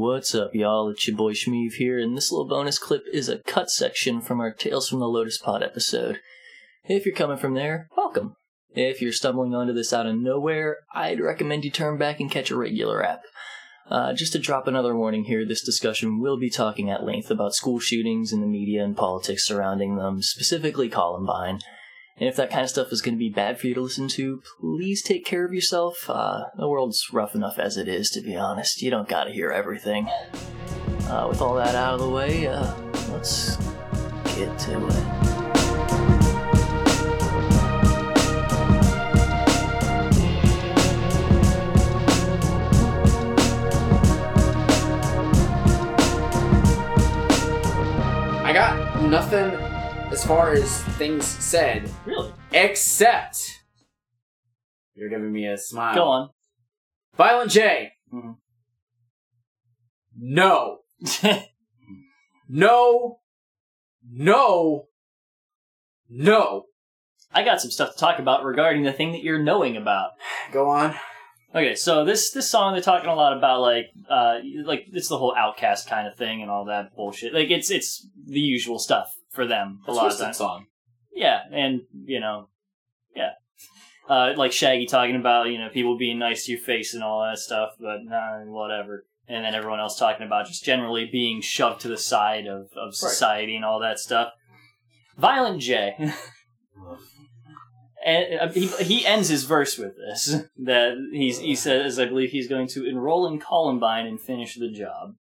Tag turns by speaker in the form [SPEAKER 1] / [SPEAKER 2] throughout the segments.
[SPEAKER 1] What's up, y'all? It's your boy Shmeev here, and this little bonus clip is a cut section from our Tales from the Lotus Pod episode. If you're coming from there, welcome. If you're stumbling onto this out of nowhere, I'd recommend you turn back and catch a regular app. Uh, just to drop another warning here, this discussion will be talking at length about school shootings and the media and politics surrounding them, specifically Columbine. And if that kind of stuff is going to be bad for you to listen to, please take care of yourself. Uh, the world's rough enough as it is, to be honest. You don't gotta hear everything. Uh, with all that out of the way, uh, let's get to it.
[SPEAKER 2] As far as things said,
[SPEAKER 1] Really?
[SPEAKER 2] except you're giving me a smile.
[SPEAKER 1] Go on.
[SPEAKER 2] Violent J.
[SPEAKER 1] Mhm.
[SPEAKER 2] No. No. No. No.
[SPEAKER 1] I got some stuff to talk about regarding the thing that you're knowing about.
[SPEAKER 2] Go on.
[SPEAKER 1] Okay, so this this song they're talking a lot about like uh like it's the whole outcast kind of thing and all that bullshit. Like it's it's the usual stuff for them a lot of times.
[SPEAKER 2] song.
[SPEAKER 1] Yeah, and you know, yeah, uh, like Shaggy talking about you know people being nice to your face and all that stuff, but nah, whatever. And then everyone else talking about just generally being shoved to the side of of society and all that stuff. Violent J. And uh, he, he ends his verse with this that he's he says I believe he's going to enroll in Columbine and finish the job.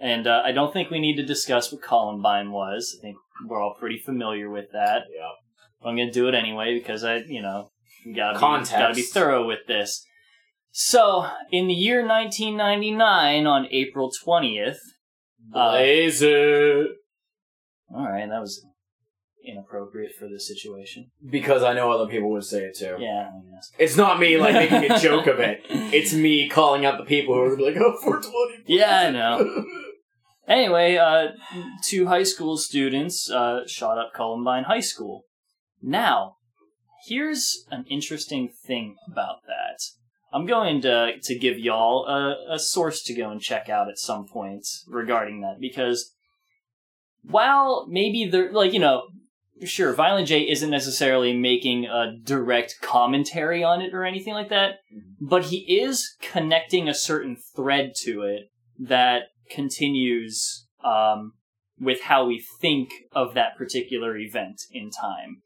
[SPEAKER 1] And uh, I don't think we need to discuss what Columbine was. I think we're all pretty familiar with that.
[SPEAKER 2] Yeah.
[SPEAKER 1] I'm going to do it anyway because I, you know, gotta be, gotta be thorough with this. So, in the year 1999, on April 20th, uh,
[SPEAKER 2] Blaze
[SPEAKER 1] all right, that was inappropriate for this situation.
[SPEAKER 2] Because I know other people would say it too.
[SPEAKER 1] Yeah.
[SPEAKER 2] It's not me like making a joke of it. It's me calling out the people who are like, "Oh, 420."
[SPEAKER 1] Yeah, I know. Anyway, uh, two high school students uh, shot up Columbine High School. Now, here's an interesting thing about that. I'm going to to give y'all a, a source to go and check out at some point regarding that because while maybe they're like you know sure Violent J isn't necessarily making a direct commentary on it or anything like that, but he is connecting a certain thread to it that continues um, with how we think of that particular event in time,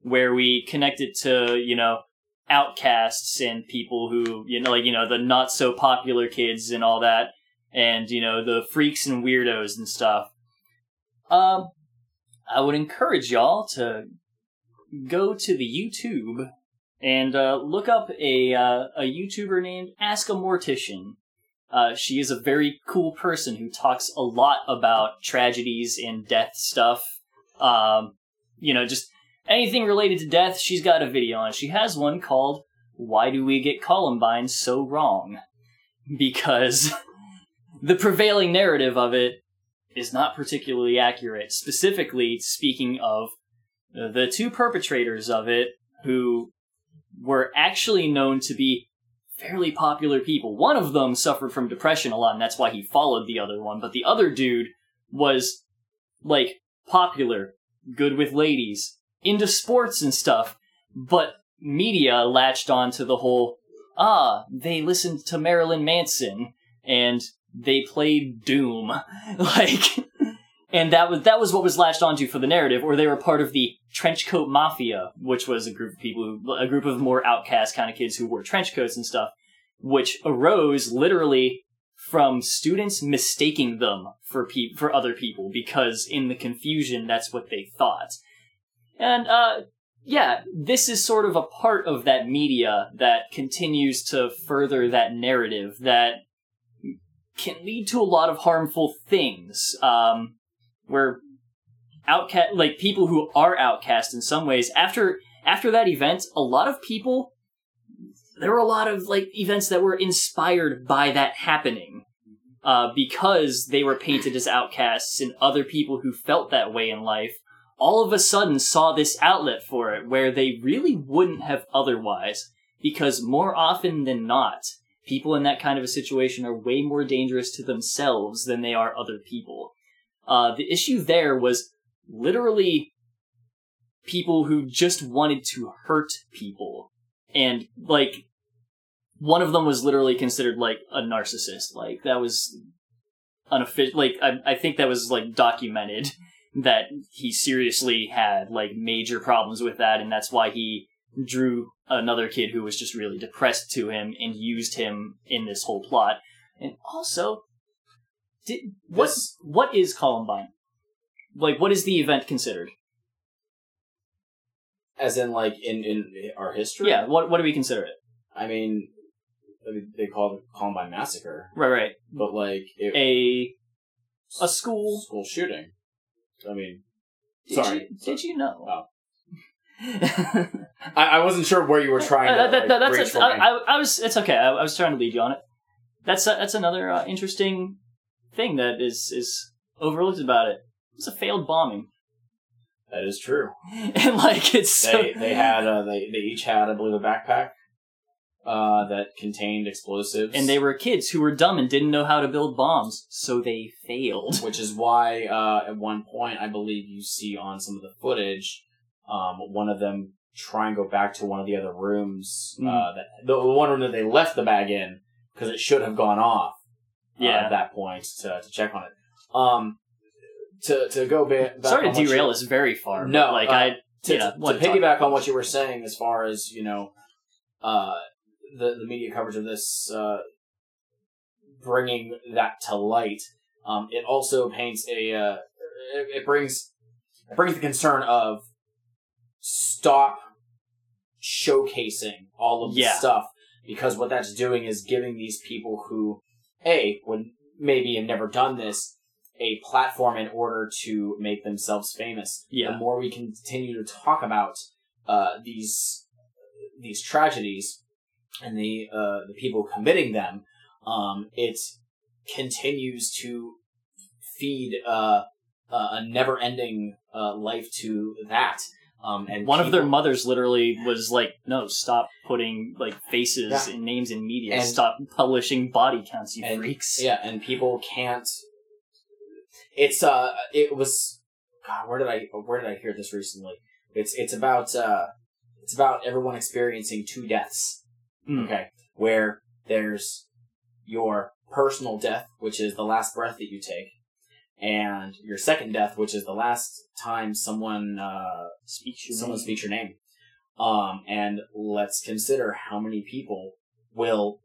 [SPEAKER 1] where we connect it to you know outcasts and people who you know like you know the not so popular kids and all that, and you know the freaks and weirdos and stuff. Um, I would encourage y'all to go to the YouTube and uh, look up a uh, a YouTuber named Ask a Mortician. Uh, she is a very cool person who talks a lot about tragedies and death stuff. Um, you know, just anything related to death. She's got a video on. She has one called "Why Do We Get Columbine So Wrong?" Because the prevailing narrative of it is not particularly accurate. Specifically, speaking of the two perpetrators of it, who were actually known to be fairly popular people. One of them suffered from depression a lot, and that's why he followed the other one. But the other dude was like popular, good with ladies, into sports and stuff. But media latched onto the whole ah, they listened to Marilyn Manson and they played Doom, like, and that was that was what was latched onto for the narrative, or they were part of the trenchcoat mafia, which was a group of people, who, a group of more outcast kind of kids who wore trench coats and stuff, which arose literally from students mistaking them for pe- for other people because in the confusion that's what they thought, and uh. Yeah, this is sort of a part of that media that continues to further that narrative that can lead to a lot of harmful things. Um, where outcast, like people who are outcast in some ways, after after that event, a lot of people, there were a lot of like events that were inspired by that happening, uh, because they were painted as outcasts, and other people who felt that way in life all of a sudden saw this outlet for it where they really wouldn't have otherwise, because more often than not, people in that kind of a situation are way more dangerous to themselves than they are other people. Uh, the issue there was literally people who just wanted to hurt people. And, like, one of them was literally considered, like, a narcissist. Like, that was unofficial. Like, I, I think that was, like, documented that he seriously had, like, major problems with that, and that's why he drew another kid who was just really depressed to him and used him in this whole plot. And also, did, what,
[SPEAKER 2] This-
[SPEAKER 1] what is Columbine? Like, what is the event considered?
[SPEAKER 2] As in, like in in our history.
[SPEAKER 1] Yeah, what what do we consider it?
[SPEAKER 2] I mean, I mean, they call it Columbine massacre,
[SPEAKER 1] Right, right.
[SPEAKER 2] but like it,
[SPEAKER 1] A a school.
[SPEAKER 2] school shooting. I mean,
[SPEAKER 1] Did
[SPEAKER 2] sorry.
[SPEAKER 1] you, did you know?
[SPEAKER 2] Oh. I, I wasn't sure where you were trying to.
[SPEAKER 1] Uh, that- that-
[SPEAKER 2] like,
[SPEAKER 1] that's
[SPEAKER 2] reach
[SPEAKER 1] a- I. I- I was. It's okay. I, I was trying to lead you on it. That's a, that's another uh, interesting thing that is is overlooked about it. was a failed bombing,
[SPEAKER 2] that is true.
[SPEAKER 1] and like it's so,
[SPEAKER 2] They they had uh, they they each had I believe a backpack uh, that contained explosives,
[SPEAKER 1] and they were kids who were dumb and didn't know how to build bombs, so they failed.
[SPEAKER 2] which is why uh, at one point I believe you see on some of the footage um, one of them try and go back to one of the other rooms uh,
[SPEAKER 1] Mhm.
[SPEAKER 2] that the one room that they left the bag in because it should have gone off
[SPEAKER 1] Yeah.
[SPEAKER 2] at that point to, to check on it. Um, to to go ba- back.
[SPEAKER 1] Sorry to
[SPEAKER 2] on what you-
[SPEAKER 1] derail us very far.
[SPEAKER 2] No,
[SPEAKER 1] like
[SPEAKER 2] uh,
[SPEAKER 1] I
[SPEAKER 2] to,
[SPEAKER 1] you know,
[SPEAKER 2] to, to piggyback on what you were saying as far as you know uh, the the media coverage of this uh, bringing that to light um, it also paints a uh, it, it brings it brings the concern of stop showcasing all of the
[SPEAKER 1] Yeah.
[SPEAKER 2] stuff because what that's doing is giving these people who a would maybe have never done this a platform in order to make themselves famous
[SPEAKER 1] Yeah.
[SPEAKER 2] the more we continue to talk about uh, these these tragedies and the uh, the people committing them, um, it continues to feed uh, uh, a never ending uh, life to that. Um, and
[SPEAKER 1] one of their mothers literally was like, "No, stop putting like faces
[SPEAKER 2] Yeah.
[SPEAKER 1] and names in media.
[SPEAKER 2] And-
[SPEAKER 1] stop publishing body counts, you
[SPEAKER 2] and-
[SPEAKER 1] freaks."
[SPEAKER 2] Yeah, and people can't. It's uh, it was. God, where did I where did I hear this recently? It's it's about uh, it's about everyone experiencing two deaths.
[SPEAKER 1] Mm.
[SPEAKER 2] Okay, where there's your personal death, which is the last breath that you take, and your second death, which is the last time someone uh,
[SPEAKER 1] Speak your
[SPEAKER 2] someone
[SPEAKER 1] name.
[SPEAKER 2] speaks your name. Um, and let's consider how many people will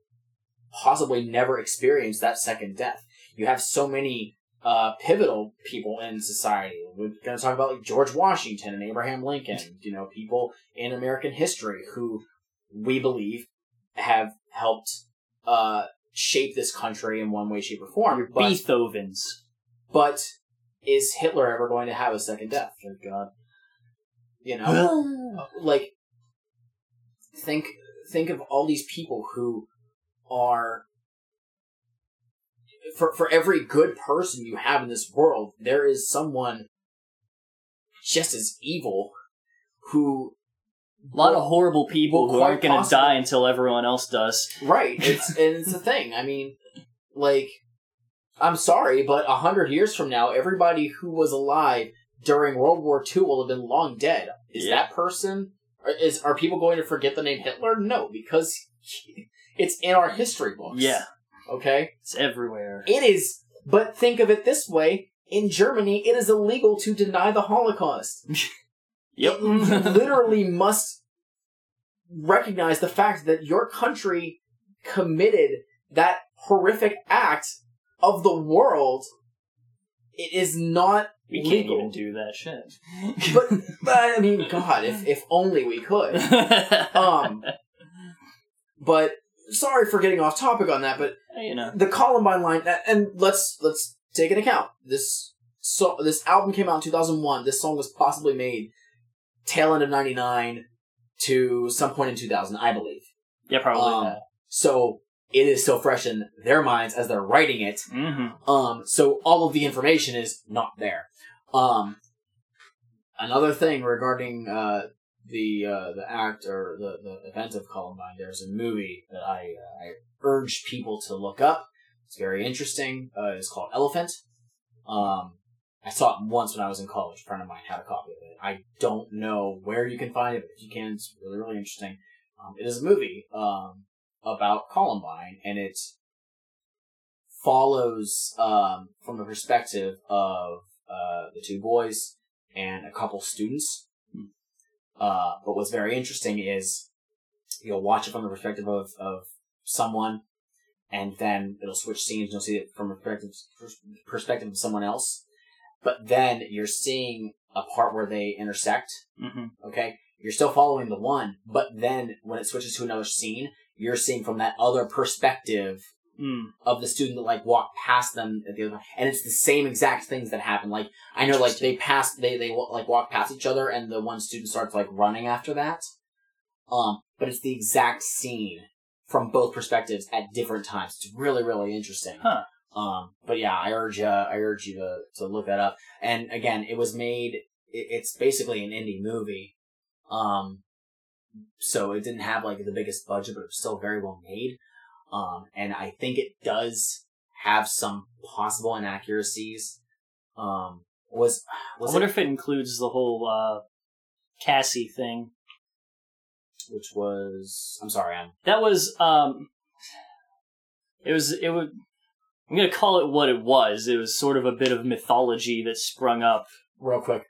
[SPEAKER 2] possibly never experience that second death. You have so many uh, pivotal people in society. We're going to talk about like George Washington and Abraham Lincoln. You know, people in American history who we believe have helped uh, shape this country in one way, shape, or form.
[SPEAKER 1] Your
[SPEAKER 2] But,
[SPEAKER 1] Beethovens.
[SPEAKER 2] But is Hitler ever going to have a second death?
[SPEAKER 1] Thank God.
[SPEAKER 2] You know, uh, like think think of all these people who are for for every good person you have in this world there is someone just as evil who
[SPEAKER 1] A lot of horrible people who aren't going to die until everyone else does.
[SPEAKER 2] right it's and it's the thing i mean like i'm sorry but a hundred years from now everybody who was alive during world war ii will have been long dead. Is
[SPEAKER 1] Yeah.
[SPEAKER 2] that person is are people going to forget the name hitler? No because it's in our history books.
[SPEAKER 1] Yeah,
[SPEAKER 2] okay?
[SPEAKER 1] It's everywhere.
[SPEAKER 2] it is but think of it this way. In germany it is illegal to deny the holocaust.
[SPEAKER 1] Yep.
[SPEAKER 2] you literally must recognize the fact that your country committed that horrific act of the world. It is not
[SPEAKER 1] we can't
[SPEAKER 2] legal.
[SPEAKER 1] even do that shit.
[SPEAKER 2] But, but I mean, God, if if only we could. Um, but sorry for getting off topic on that. But
[SPEAKER 1] you know,
[SPEAKER 2] the Columbine line, and let's let's take into account this. So this album came out in two thousand one. This song was possibly made tail end of ninety nine to some point in two thousand, I believe.
[SPEAKER 1] yeah, probably
[SPEAKER 2] Um,
[SPEAKER 1] that.
[SPEAKER 2] So it is still fresh in their minds as they're writing it.
[SPEAKER 1] Mm-hmm.
[SPEAKER 2] Um, so all of the information is not there. Um, another thing regarding uh, the uh, the act or the, the event of Columbine, there's a movie that I uh, I urge people to look up. It's very interesting. Uh, it's called Elephant. Um, I saw it once when I was in college. A friend of mine had a copy of it. I don't know where you can find it, but if you can, it's really really interesting. Um, it is a movie um, about Columbine, and it follows um, from the perspective of uh, the two boys and a couple students. Uh, but what's very interesting is you'll watch it from the perspective of, of someone, and then it'll switch scenes. And you'll see it from the perspective perspective of someone else. But then you're seeing a part where they intersect.
[SPEAKER 1] hmm
[SPEAKER 2] Okay, you're still following the one, but then when it switches to another scene, you're seeing from that other perspective
[SPEAKER 1] Mm.
[SPEAKER 2] of the student that like walked past them at the other, and it's the same exact things that happen. Like I know, like they pass, they they like walk past each other, and the one student starts like running after that. Um, but it's the exact scene from both perspectives at different times. It's really really interesting.
[SPEAKER 1] Huh.
[SPEAKER 2] Um, but yeah, I urge uh, I urge you to to look that up. And again, it was made. It, it's basically an indie movie. Um, so it didn't have like the biggest budget, but it was still very well made. Um, and I think it does have some possible inaccuracies. Um, was was
[SPEAKER 1] I wonder
[SPEAKER 2] it,
[SPEAKER 1] if it includes the whole uh, Cassie thing.
[SPEAKER 2] which was I'm sorry, I'm
[SPEAKER 1] That was um, it was it would. I'm gonna call it what it was. It was sort of a bit of mythology that sprung up.
[SPEAKER 2] real quick.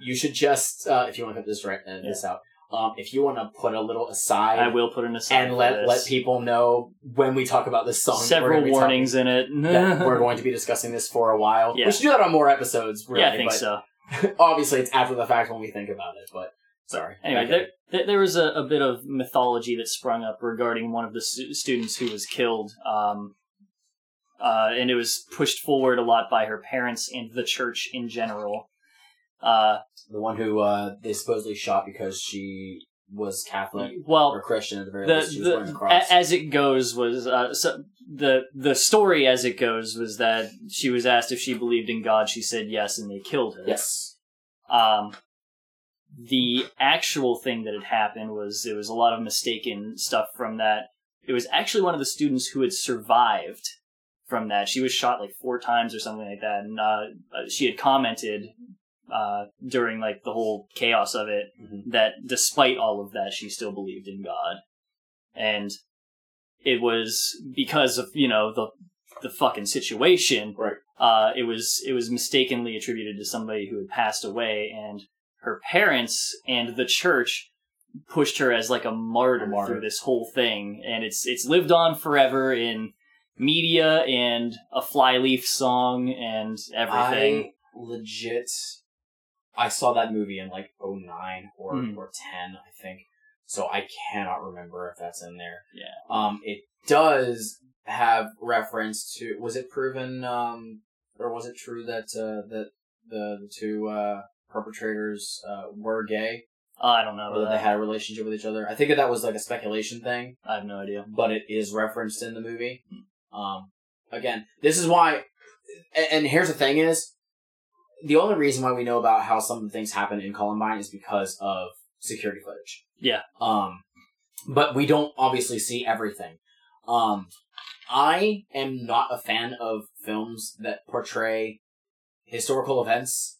[SPEAKER 2] You should just uh, if you want to cut this right uh, this out. Um, if you want to put a little aside,
[SPEAKER 1] I will put an aside
[SPEAKER 2] and let let people know when we talk about this song.
[SPEAKER 1] several
[SPEAKER 2] gonna be talking-
[SPEAKER 1] warnings in it.
[SPEAKER 2] that we're going to be discussing this for a while.
[SPEAKER 1] Yeah.
[SPEAKER 2] We should do that on more episodes. Really,
[SPEAKER 1] yeah, I think so.
[SPEAKER 2] obviously it's after the fact when we think about it. But sorry.
[SPEAKER 1] Anyway,
[SPEAKER 2] Okay.
[SPEAKER 1] there, there, there was a, a bit of mythology that sprung up regarding one of the stu- students who was killed. Um, uh, and it was pushed forward a lot by her parents and the church in general. Uh,
[SPEAKER 2] the one who uh, they supposedly shot because she was Catholic
[SPEAKER 1] well, or
[SPEAKER 2] Christian at the very
[SPEAKER 1] the,
[SPEAKER 2] least. She was wearing a cross.
[SPEAKER 1] as it goes was uh, so the the story as it goes was that she was asked if she believed in God. She said yes, and they killed her.
[SPEAKER 2] yes.
[SPEAKER 1] Um, the actual thing that had happened was it was a lot of mistaken stuff from that. It was actually one of the students who had survived from that. She was shot like four times or something like that, and uh, uh, she had commented uh, during like the whole chaos of it
[SPEAKER 2] Mhm.
[SPEAKER 1] that despite all of that, she still believed in God, and it was because of you know the the fucking situation
[SPEAKER 2] Right.
[SPEAKER 1] uh, it was it was mistakenly attributed to somebody who had passed away, and her parents and the church pushed her as like a martyr,
[SPEAKER 2] A martyr.
[SPEAKER 1] through this whole thing, and it's it's lived on forever in media and a flyleaf song and everything.
[SPEAKER 2] I legit. I saw that movie in like 09 or
[SPEAKER 1] Mhm.
[SPEAKER 2] or ten, I think. So I cannot remember if that's in there.
[SPEAKER 1] Yeah.
[SPEAKER 2] Um, it does have reference to. Was it proven? Um, or was it true that uh, that the the two uh, perpetrators uh, were gay
[SPEAKER 1] Oh, I don't know.
[SPEAKER 2] or that
[SPEAKER 1] About
[SPEAKER 2] they had a relationship with each other? I think that that was like a speculation thing
[SPEAKER 1] I have no idea.
[SPEAKER 2] but it is referenced in the movie. Um, again, this is why, and here's the thing is, the only reason why we know about how some of the things happen in Columbine is because of security footage.
[SPEAKER 1] Yeah.
[SPEAKER 2] Um, but we don't obviously see everything. Um, I am not a fan of films that portray historical events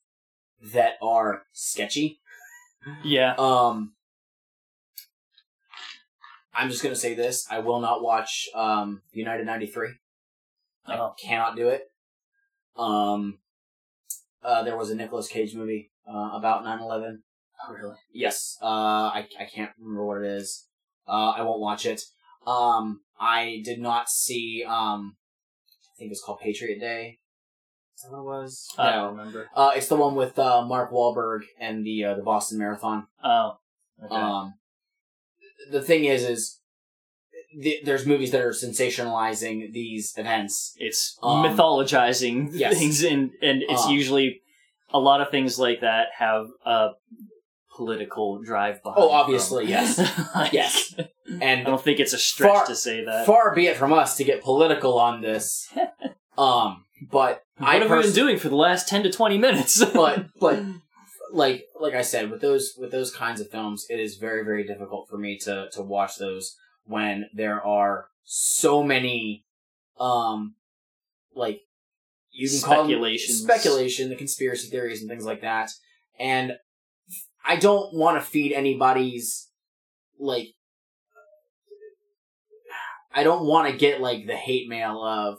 [SPEAKER 2] that are sketchy.
[SPEAKER 1] Yeah.
[SPEAKER 2] Um, I'm just gonna say this: I will not watch um, United '93. I
[SPEAKER 1] Oh.
[SPEAKER 2] cannot do it. Um, uh, there was a Nicolas Cage movie uh, about 9/11.
[SPEAKER 1] Oh, really?
[SPEAKER 2] Yes, uh, I I can't remember what it is. Uh, I won't watch it. Um, I did not see. Um, I think it's called Patriot Day. Is that what it was?
[SPEAKER 1] I don't remember.
[SPEAKER 2] Uh, it's the one with uh, Mark Wahlberg and the uh, the Boston Marathon.
[SPEAKER 1] Oh. Okay.
[SPEAKER 2] Um, the thing is, is th- there's movies that are sensationalizing these events.
[SPEAKER 1] it's
[SPEAKER 2] um,
[SPEAKER 1] mythologizing
[SPEAKER 2] yes.
[SPEAKER 1] things and and it's
[SPEAKER 2] Um,
[SPEAKER 1] usually a lot of things like that have a political drive behind
[SPEAKER 2] Oh,
[SPEAKER 1] them.
[SPEAKER 2] obviously, yes.
[SPEAKER 1] Like,
[SPEAKER 2] Yes. And I
[SPEAKER 1] don't think it's a stretch
[SPEAKER 2] Far-
[SPEAKER 1] to say that
[SPEAKER 2] far be it from us to get political on this. um, but
[SPEAKER 1] what
[SPEAKER 2] I
[SPEAKER 1] have we been doing for the last 10 to 20 minutes
[SPEAKER 2] but but like like I said, with those with those kinds of films, it is very very difficult for me to to watch those when there are so many, um, like you can call them speculation, the conspiracy theories and things like that, and I don't want to feed anybody's like. I don't want to get like the hate mail of,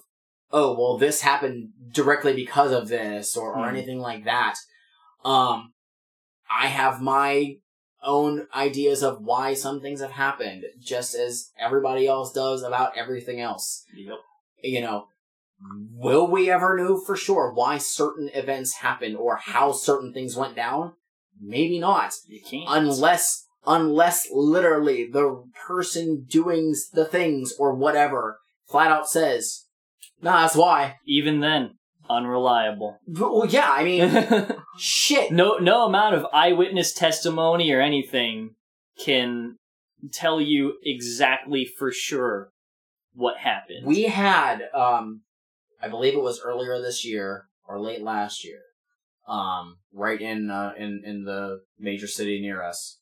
[SPEAKER 2] oh well, this happened directly because of this or, or
[SPEAKER 1] Hmm.
[SPEAKER 2] anything like that. Um, I have my own ideas of why some things have happened, just as everybody else does about everything else.
[SPEAKER 1] Yep.
[SPEAKER 2] You know, will we ever know for sure why certain events happened or how certain things went down? Maybe not
[SPEAKER 1] You can't.
[SPEAKER 2] unless unless literally the person doing the things or whatever flat out says, "Nah, that's why."
[SPEAKER 1] Even then, unreliable.
[SPEAKER 2] Well, yeah, I mean, shit.
[SPEAKER 1] no, no amount of eyewitness testimony or anything can tell you exactly for sure what happened.
[SPEAKER 2] We had, um, I believe it was earlier this year or late last year, um, right in uh, in in the major city near us.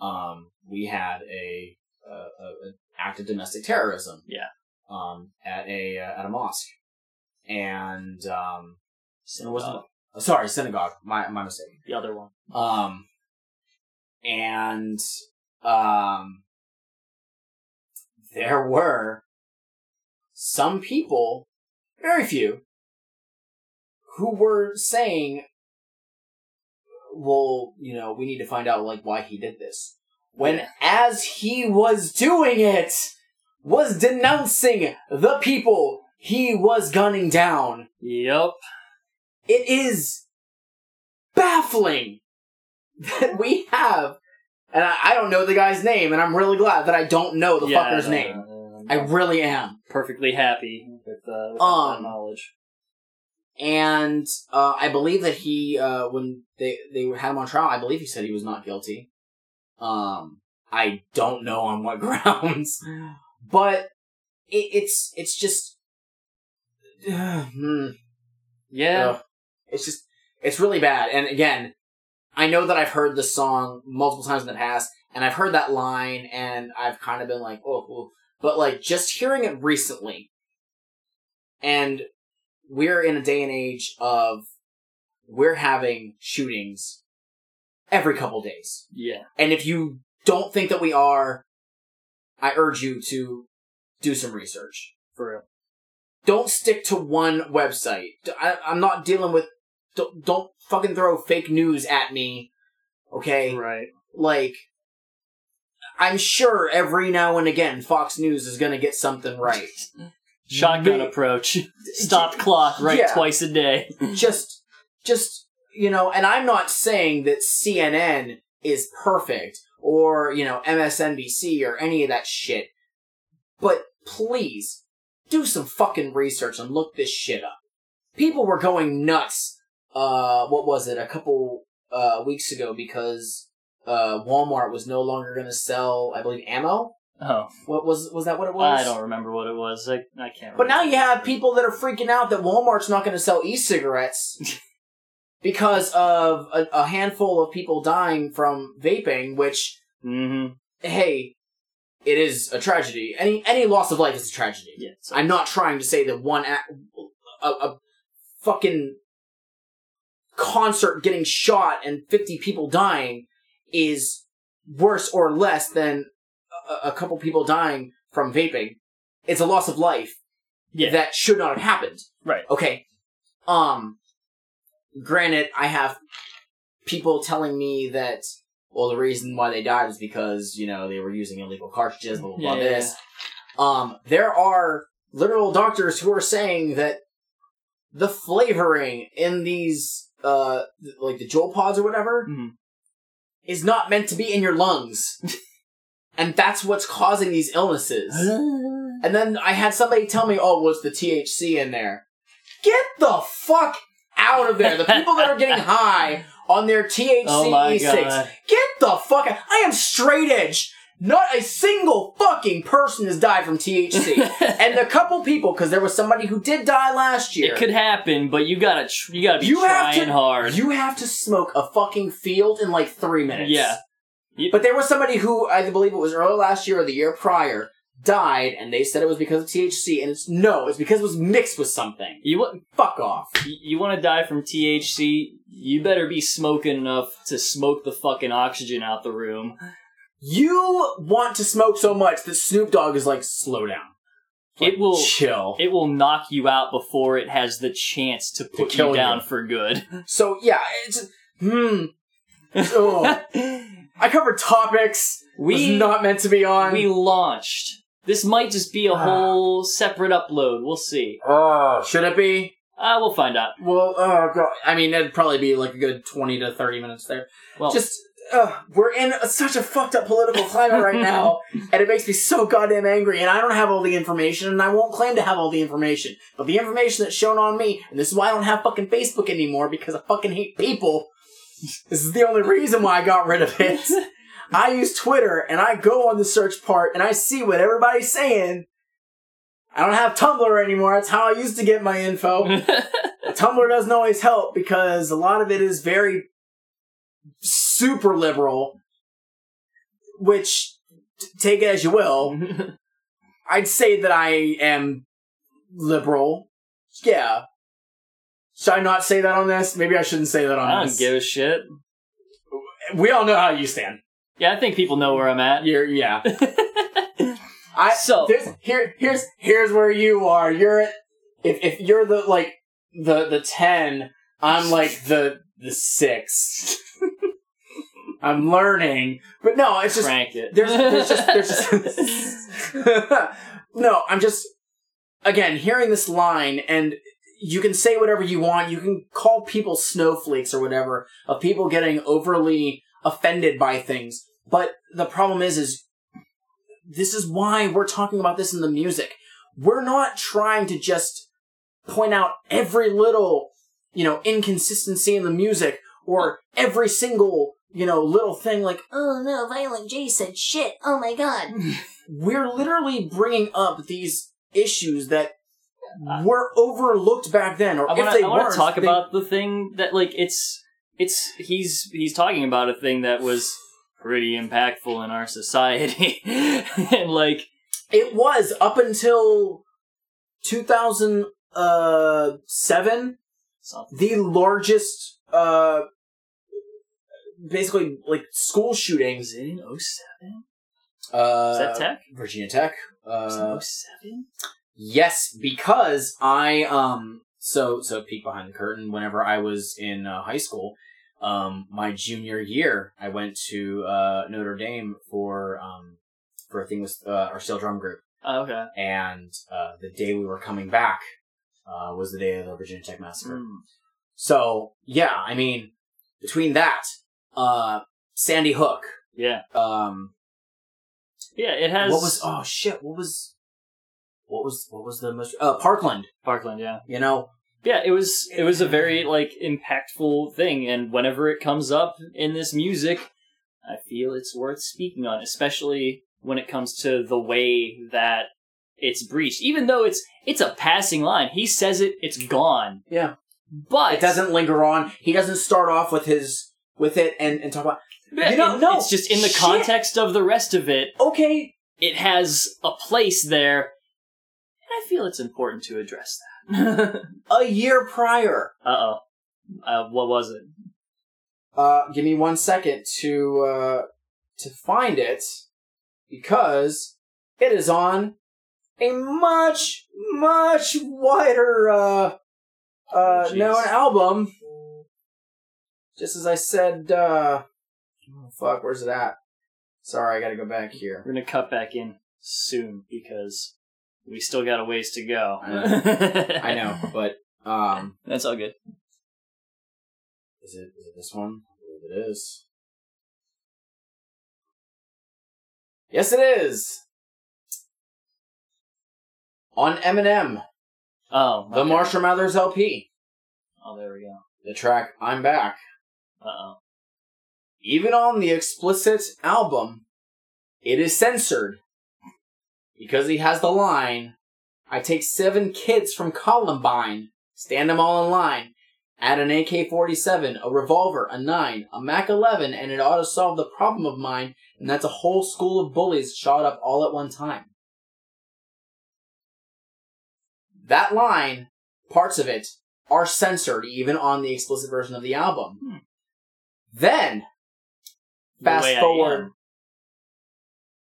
[SPEAKER 2] Um, we had a, a, a an act of domestic terrorism.
[SPEAKER 1] Yeah.
[SPEAKER 2] Um, at a uh, at a mosque, and um,
[SPEAKER 1] Synagogue.
[SPEAKER 2] uh, sorry synagogue. My my mistake.
[SPEAKER 1] the other one.
[SPEAKER 2] Um, and um, there were some people, very few, who were saying, "Well, you know, we need to find out like why he did this." When,
[SPEAKER 1] Yeah.
[SPEAKER 2] as he was doing it, was denouncing the people he was gunning down.
[SPEAKER 1] Yep.
[SPEAKER 2] It is baffling that we have, and I, I don't know the guy's name, and I'm really glad that I don't know the
[SPEAKER 1] Yeah,
[SPEAKER 2] fucker's name. I really am.
[SPEAKER 1] perfectly happy with, uh, with
[SPEAKER 2] Um,
[SPEAKER 1] that knowledge.
[SPEAKER 2] And uh, I believe that he, uh, when they they had him on trial, I believe he said he was not guilty. Um, I don't know on what grounds, but it, it's it's just, hmm.
[SPEAKER 1] Yeah.
[SPEAKER 2] Ugh. It's just, it's really bad. And again, I know that I've heard the song multiple times in the past, and I've heard that line, and I've kind of been like, oh, oh. but like just hearing it recently, and we're in a day and age of we're having shootings every couple days.
[SPEAKER 1] Yeah.
[SPEAKER 2] And if you don't think that we are, I urge you to do some research
[SPEAKER 1] For real.
[SPEAKER 2] Don't stick to one website. I, I'm not dealing with. Don't, don't fucking throw fake news at me. Okay?
[SPEAKER 1] Right.
[SPEAKER 2] Like, I'm sure every now and again Fox News is gonna get something right.
[SPEAKER 1] Shotgun approach. Stop clock right
[SPEAKER 2] Yeah.
[SPEAKER 1] twice a day.
[SPEAKER 2] just, just, you know, and I'm not saying that CNN is perfect or, you know, MSNBC or any of that shit. But please, do some fucking research and look this shit up. People were going nuts, uh, what was it, a couple, uh, weeks ago because, uh, Walmart was no longer gonna sell, I believe, ammo?
[SPEAKER 1] Oh,
[SPEAKER 2] What was, was that what it was?
[SPEAKER 1] I don't remember what it was. I, I can't.
[SPEAKER 2] But now you have people that are freaking out that Walmart's not going to sell e-cigarettes because of a, a handful of people dying from vaping. Which,
[SPEAKER 1] mm-hmm.
[SPEAKER 2] hey, it is a tragedy. Any any loss of life is a tragedy.
[SPEAKER 1] Yeah. So,
[SPEAKER 2] I'm not trying to say that one a, a, a fucking concert getting shot and 50 people dying is worse or less than a, a couple people dying from vaping. It's a loss of life
[SPEAKER 1] yeah.
[SPEAKER 2] that should not have happened.
[SPEAKER 1] Right.
[SPEAKER 2] Okay. Um granted I have people telling me that well the reason why they died is because, you know, they were using illegal cartridges, blah blah blah
[SPEAKER 1] Yeah.
[SPEAKER 2] this. Um there are literal doctors who are saying that the flavoring in these uh like the Juul pods or whatever
[SPEAKER 1] Mhm.
[SPEAKER 2] is not meant to be in your lungs. and that's what's causing these illnesses. And then I had somebody tell me, oh, what's the THC in there? Get the fuck out of there. The people that are getting high on their THC
[SPEAKER 1] oh my
[SPEAKER 2] E6,
[SPEAKER 1] god.
[SPEAKER 2] get the fuck out. I am straight edge. Not a single fucking person has died from THC. and a couple people, because there was somebody who did die last year.
[SPEAKER 1] it could happen, but you gotta tr- you gotta be
[SPEAKER 2] You have
[SPEAKER 1] trying
[SPEAKER 2] to-
[SPEAKER 1] hard.
[SPEAKER 2] You have to smoke a fucking field in like three minutes.
[SPEAKER 1] Yeah.
[SPEAKER 2] But there was somebody who I believe it was early last year or the year prior died, and they said it was because of THC, and it's no, it's because it was mixed with something.
[SPEAKER 1] you wa-
[SPEAKER 2] Fuck off.
[SPEAKER 1] you, you want to die from THC? You better be smoking enough to smoke the fucking oxygen out the room.
[SPEAKER 2] You want to smoke so much that Snoop Dogg is like, slow down.
[SPEAKER 1] It will-
[SPEAKER 2] chill.
[SPEAKER 1] It will knock you out before it has the chance to put
[SPEAKER 2] kill
[SPEAKER 1] you down
[SPEAKER 2] you.
[SPEAKER 1] for good.
[SPEAKER 2] so yeah, it's hmm. Oh. I covered topics
[SPEAKER 1] we
[SPEAKER 2] not meant to be on.
[SPEAKER 1] we launched. This might just be a
[SPEAKER 2] Ah.
[SPEAKER 1] whole separate upload. We'll see.
[SPEAKER 2] oh, should it be?
[SPEAKER 1] Uh, we'll find out.
[SPEAKER 2] Well, oh god. I mean, it'd probably be like a good twenty to thirty minutes there.
[SPEAKER 1] Well,
[SPEAKER 2] Just, uh, we're in such a fucked up political climate right now, and it makes me so goddamn angry. And I don't have all the information, and I won't claim to have all the information. But the information that's shown on me, and this is why I don't have fucking Facebook anymore because I fucking hate people. This is the only reason why I got rid of it. I use Twitter, and I go on the search part, and I see what everybody's saying. I don't have Tumblr anymore. That's how I used to get my info. Tumblr doesn't always help because a lot of it is very super liberal, which t- take it as you will. I'd say that I am liberal. Yeah. Should I not say that on this? Maybe I shouldn't say that on
[SPEAKER 1] I don't
[SPEAKER 2] this.
[SPEAKER 1] give a shit.
[SPEAKER 2] we all know how you stand.
[SPEAKER 1] Yeah, I think people know where I'm at.
[SPEAKER 2] You're yeah. I
[SPEAKER 1] So-
[SPEAKER 2] there's, here here's here's where you are. You're at- if if you're the like the the ten, I'm like the the six. I'm learning, but no, it's just
[SPEAKER 1] Cranked it.
[SPEAKER 2] there's there's just there's just no. I'm just again hearing this line, and you can say whatever you want. You can call people snowflakes or whatever of people getting overly offended by things. But the problem is, is this is why we're talking about this in the music. We're not trying to just point out every little, you know, inconsistency in the music or every single, you know, little thing like,
[SPEAKER 3] Oh no, Violent J said shit. Oh my god.
[SPEAKER 2] we're literally bringing up these issues that uh, were overlooked back then, or
[SPEAKER 1] I
[SPEAKER 2] if
[SPEAKER 1] want
[SPEAKER 2] they.
[SPEAKER 1] I want to talk
[SPEAKER 2] they-
[SPEAKER 1] about the thing that like it's it's he's he's talking about a thing that was pretty impactful in our society, and like
[SPEAKER 2] It was up until 2007
[SPEAKER 1] something.
[SPEAKER 2] the largest, uh, basically like school shootings.
[SPEAKER 1] In 07?
[SPEAKER 2] Uh,
[SPEAKER 1] Is that Tech?
[SPEAKER 2] Virginia Tech. Uh,
[SPEAKER 1] 07?
[SPEAKER 2] Yes, because I um so so peek behind the curtain. Whenever I was in uh, high school, um my junior year, I went to uh Notre Dame for um for a thing with uh, our steel drum group,
[SPEAKER 1] Oh, okay.
[SPEAKER 2] and uh the day we were coming back uh was the day of the Virginia Tech massacre.
[SPEAKER 1] Mm.
[SPEAKER 2] So yeah, I mean between that, uh Sandy Hook,
[SPEAKER 1] Yeah,
[SPEAKER 2] um
[SPEAKER 1] yeah. It has
[SPEAKER 2] what was oh shit, what was what was what was the most uh Parkland,
[SPEAKER 1] Parkland. Yeah,
[SPEAKER 2] you know.
[SPEAKER 1] Yeah. It was it was a very like impactful thing, and whenever it comes up in this music, I feel it's worth speaking on, especially when it comes to the way that it's breached. Even though it's it's a passing line, he says it, it's gone.
[SPEAKER 2] Yeah.
[SPEAKER 1] But
[SPEAKER 2] it doesn't linger on. He doesn't start off with his with it and, and talk about
[SPEAKER 1] You
[SPEAKER 2] know, no,
[SPEAKER 1] it's just in the
[SPEAKER 2] shit.
[SPEAKER 1] context of the rest of it.
[SPEAKER 2] okay.
[SPEAKER 1] It has a place there, I feel it's important to address that.
[SPEAKER 2] A year prior.
[SPEAKER 1] uh oh, uh, what was it?
[SPEAKER 2] Uh, give me one second to uh to find it because it is on a much much wider uh uh
[SPEAKER 1] Oh,
[SPEAKER 2] known album. Just as I said, uh, oh, fuck, where's it at? Sorry, I gotta go back here.
[SPEAKER 1] We're gonna cut back in soon because we still got a ways to go.
[SPEAKER 2] I I know, but um,
[SPEAKER 1] That's all good.
[SPEAKER 2] is it is it this one? I believe it is. Yes, it is. On Eminem,
[SPEAKER 1] Oh,
[SPEAKER 2] the
[SPEAKER 1] okay.
[SPEAKER 2] Marshall Mathers LP,
[SPEAKER 1] Oh, there we go.
[SPEAKER 2] the track "I'm Back."
[SPEAKER 1] Uh oh.
[SPEAKER 2] Even on the explicit album, it is censored because he has the line I take seven kids from Columbine, stand them all in line, add an AK 47, a revolver, a 9, a Mac 11, and it ought to solve the problem of mine, and that's a whole school of bullies shot up all at one time. That line, parts of it, are censored even on the explicit version of the album.
[SPEAKER 1] Hmm.
[SPEAKER 2] Then, fast
[SPEAKER 1] I
[SPEAKER 2] forward.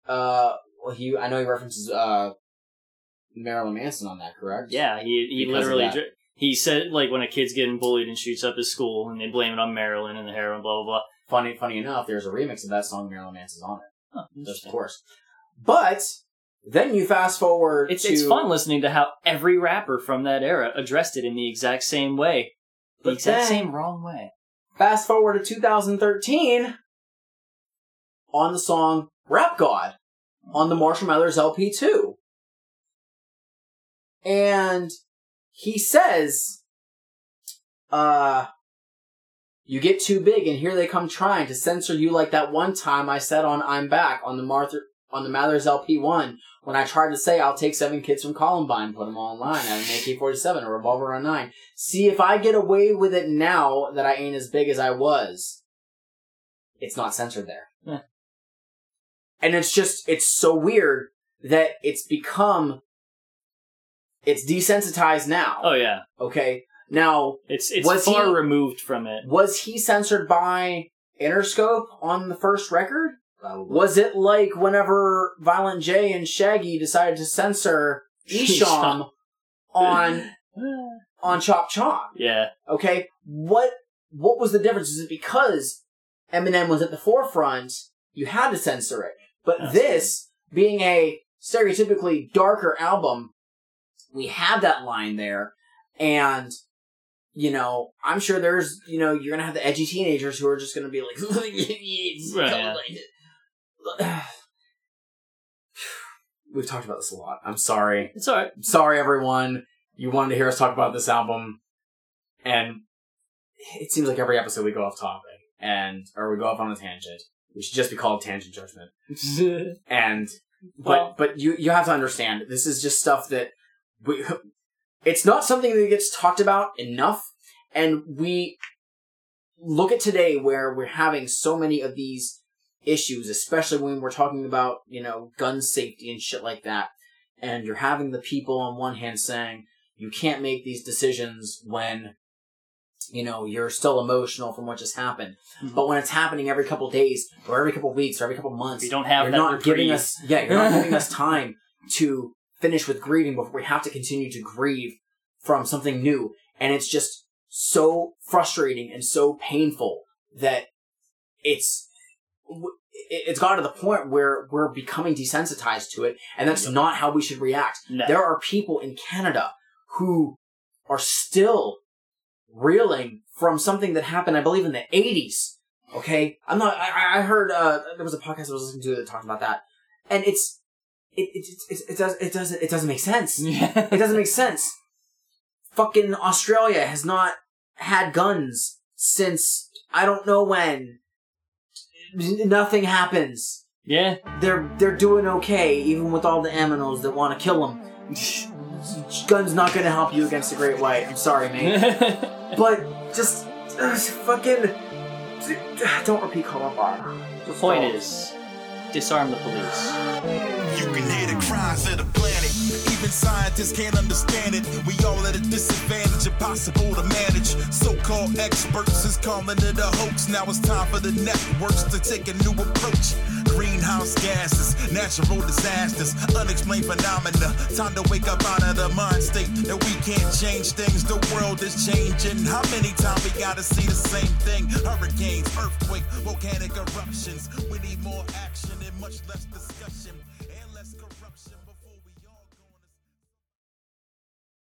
[SPEAKER 2] Uh, well, he I know he references uh Marilyn Manson on that, correct?
[SPEAKER 1] Yeah, he he
[SPEAKER 2] Because
[SPEAKER 1] literally dr- he said like when a kid's getting bullied and shoots up his school and they blame it on Marilyn and the heroin, blah blah blah.
[SPEAKER 2] Funny, funny enough, there's a remix of that song. Marilyn Manson's on it,
[SPEAKER 1] Huh,
[SPEAKER 2] just of course. But then you fast forward.
[SPEAKER 1] It's
[SPEAKER 2] to,
[SPEAKER 1] it's fun listening to how every rapper from that era addressed it in the exact same way, the
[SPEAKER 2] But
[SPEAKER 1] exact
[SPEAKER 2] then-
[SPEAKER 1] same wrong way.
[SPEAKER 2] Fast forward to 2013 on the song "Rap God" on the Marshall Mathers LP two, and he says, "Uh." You get too big, and here they come trying to censor you like that one time I said on "I'm Back" on the Martha on the Mathers LP one when I tried to say I'll take seven kids from Columbine, put them all in line, have an AK forty seven, a revolver, a nine. See if I get away with it now that I ain't as big as I was. It's not censored there,
[SPEAKER 1] Yeah.
[SPEAKER 2] And it's just it's so weird that it's become it's desensitized now.
[SPEAKER 1] Oh yeah,
[SPEAKER 2] Okay, now
[SPEAKER 1] it's it's
[SPEAKER 2] Was
[SPEAKER 1] far
[SPEAKER 2] he-
[SPEAKER 1] removed from it.
[SPEAKER 2] was he censored by Interscope on the first record?
[SPEAKER 4] Probably.
[SPEAKER 2] Was it like whenever Violent J and Shaggy decided to censor Esham on on Chop Chop?
[SPEAKER 1] yeah,
[SPEAKER 2] Okay, what what was the difference? Is it because Eminem was at the forefront, you had to censor it? But
[SPEAKER 1] That's
[SPEAKER 2] this being a stereotypically darker album, we have that line there, and you know, I'm sure there's you know you're gonna have the edgy teenagers who are just gonna be like,
[SPEAKER 1] Right.
[SPEAKER 2] We've talked about this a lot. I'm sorry
[SPEAKER 1] it's alright.
[SPEAKER 2] sorry everyone you wanted to hear us talk about this album and it seems like every episode we go off topic and or we go off on a tangent we should just be called tangent judgment. And but
[SPEAKER 1] Well-
[SPEAKER 2] but you you have to understand this is just stuff that we it's not something that gets talked about enough. And we look at today where we're having so many of these issues especially when we're talking about you know gun safety and shit like that. And you're having the people on one hand saying you can't make these decisions when you know you're still emotional from what just happened.
[SPEAKER 1] Mhm.
[SPEAKER 2] but when it's happening every couple days or every couple weeks or every couple months
[SPEAKER 1] you don't have
[SPEAKER 2] you're
[SPEAKER 1] that
[SPEAKER 2] not giving us yeah you're not giving us time to finish with grieving before we have to continue to grieve from something new. And it's just so frustrating and so painful that it's it's got to the point where we're becoming desensitized to it and that's not how we should react.
[SPEAKER 1] No.
[SPEAKER 2] there are people in canada who are still reeling from something that happened i believe in the 80s okay? I'm not i, I- heard uh there was a podcast i was listening to that talked about that. And it's it it, it, it does it doesn't it doesn't make sense.
[SPEAKER 1] Yeah.
[SPEAKER 2] it doesn't make sense. Fucking australia has not had guns since i don't know when. Nothing happens.
[SPEAKER 1] Yeah.
[SPEAKER 2] they're they're doing okay even with all the aminos that want to kill them guns not gonna help you against the great white i'm sorry mate but just uh, fucking don't repeat Columbine.
[SPEAKER 1] the point is, disarm the police.
[SPEAKER 5] You can hear the cries of the planet. Even scientists can't understand it. We all at a disadvantage, impossible to manage. So-called experts is calling it a hoax. Now it's time for the networks to take a new approach. Greenhouse gases, natural disasters, unexplained phenomena. Time to wake up out of the mind state that we can't change things. The world is changing. How many times we gotta see the same thing? Hurricanes, earthquake, volcanic eruptions. We need more action and much less discussion.